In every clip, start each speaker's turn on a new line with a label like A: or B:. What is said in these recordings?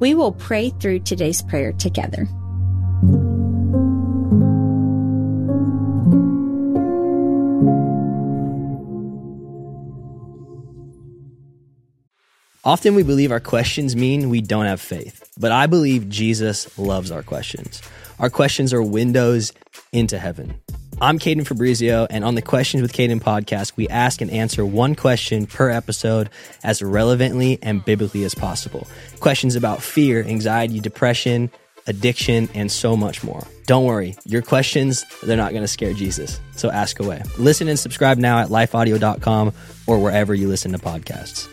A: we will pray through today's prayer together.
B: Often we believe our questions mean we don't have faith, but I believe Jesus loves our questions. Our questions are windows into heaven. I'm Caden Fabrizio, and on the Questions with Caden podcast, we ask and answer one question per episode as relevantly and biblically as possible. Questions about fear, anxiety, depression, addiction, and so much more. Don't worry, your questions, they're not going to scare Jesus. So ask away. Listen and subscribe now at lifeaudio.com or wherever you listen to podcasts.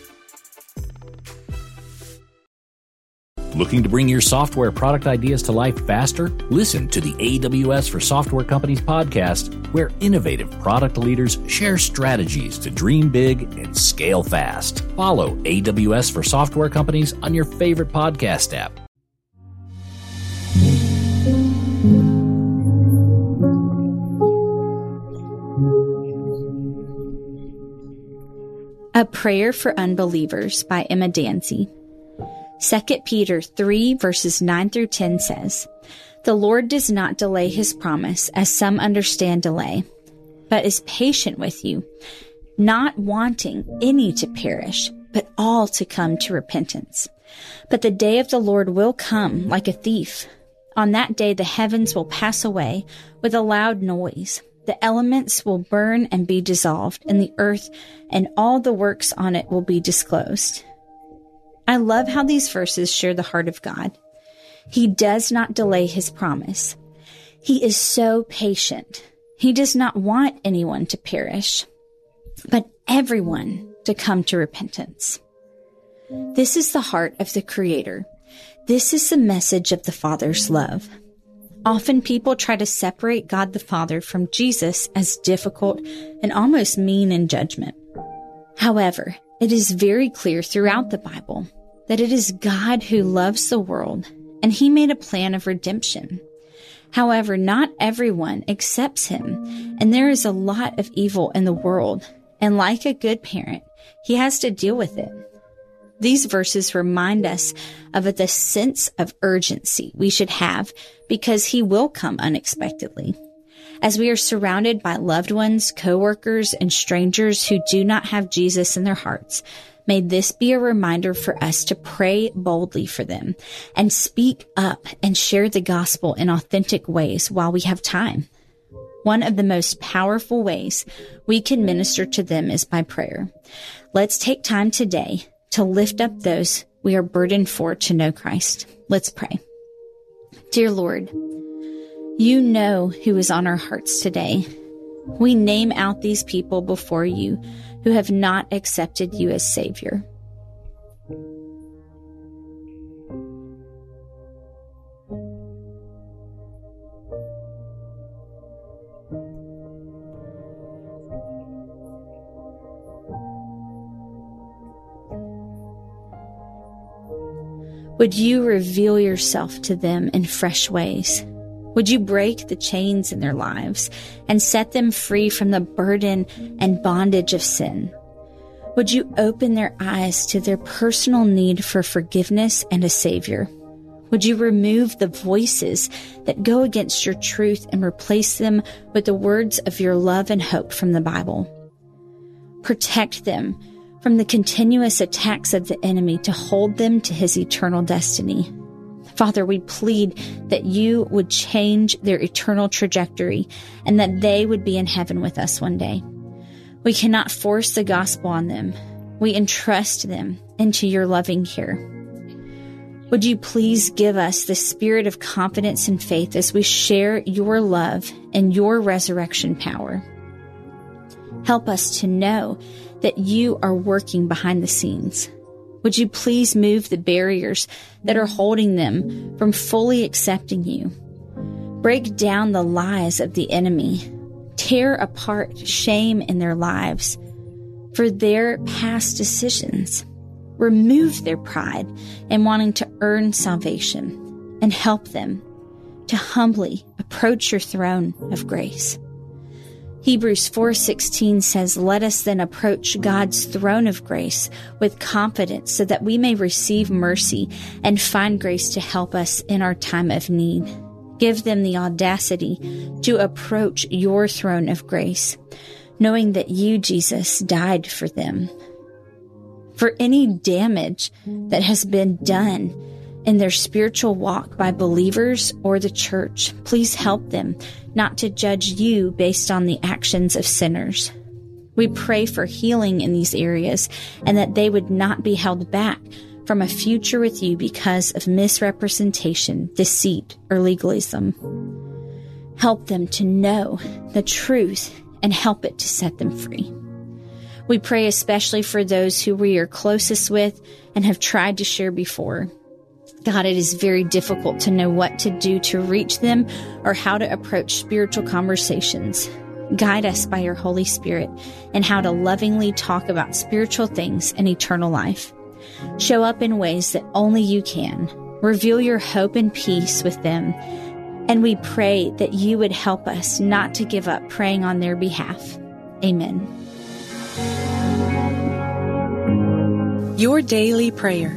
C: Looking to bring your software product ideas to life faster? Listen to the AWS for Software Companies podcast, where innovative product leaders share strategies to dream big and scale fast. Follow AWS for Software Companies on your favorite podcast app.
A: A Prayer for Unbelievers by Emma Danzey. 2 Peter 3 verses 9 through 10 says, The Lord does not delay his promise as some understand delay, but is patient with you, not wanting any to perish, but all to come to repentance. But the day of the Lord will come like a thief. On that day the heavens will pass away with a loud noise. The elements will burn and be dissolved, and the earth and all the works on it will be disclosed. I love how these verses share the heart of God. He does not delay his promise. He is so patient. He does not want anyone to perish, but everyone to come to repentance. This is the heart of the Creator. This is the message of the Father's love. Often people try to separate God the Father from Jesus as difficult and almost mean in judgment. However, it is very clear throughout the Bible that it is God who loves the world and he made a plan of redemption. However, not everyone accepts him and there is a lot of evil in the world. And like a good parent, he has to deal with it. These verses remind us of the sense of urgency we should have because he will come unexpectedly. As we are surrounded by loved ones, coworkers, and strangers who do not have Jesus in their hearts, May this be a reminder for us to pray boldly for them and speak up and share the gospel in authentic ways while we have time. One of the most powerful ways we can minister to them is by prayer. Let's take time today to lift up those we are burdened for to know Christ. Let's pray. Dear Lord, you know who is on our hearts today. We name out these people before you who have not accepted you as Savior. Would you reveal yourself to them in fresh ways? Would you break the chains in their lives and set them free from the burden and bondage of sin? Would you open their eyes to their personal need for forgiveness and a Savior? Would you remove the voices that go against your truth and replace them with the words of your love and hope from the Bible? Protect them from the continuous attacks of the enemy to hold them to his eternal destiny. Father, we plead that you would change their eternal trajectory and that they would be in heaven with us one day. We cannot force the gospel on them. We entrust them into your loving care. Would you please give us the spirit of confidence and faith as we share your love and your resurrection power? Help us to know that you are working behind the scenes Would you please move the barriers that are holding them from fully accepting you? Break down the lies of the enemy. Tear apart shame in their lives for their past decisions. Remove their pride in wanting to earn salvation and help them to humbly approach your throne of grace. Hebrews 4:16 says, "Let us then approach God's throne of grace with confidence so that we may receive mercy and find grace to help us in our time of need." Give them the audacity to approach your throne of grace, knowing that you, Jesus, died for them. For any damage that has been done in their spiritual walk by believers or the church, please help them not to judge you based on the actions of sinners. We pray for healing in these areas and that they would not be held back from a future with you because of misrepresentation, deceit, or legalism. Help them to know the truth and help it to set them free. We pray especially for those who we are closest with and have tried to share before. God, it is very difficult to know what to do to reach them or how to approach spiritual conversations. Guide us by your Holy Spirit and how to lovingly talk about spiritual things and eternal life. Show up in ways that only you can. Reveal your hope and peace with them. And we pray that you would help us not to give up praying on their behalf. Amen.
D: Your Daily Prayer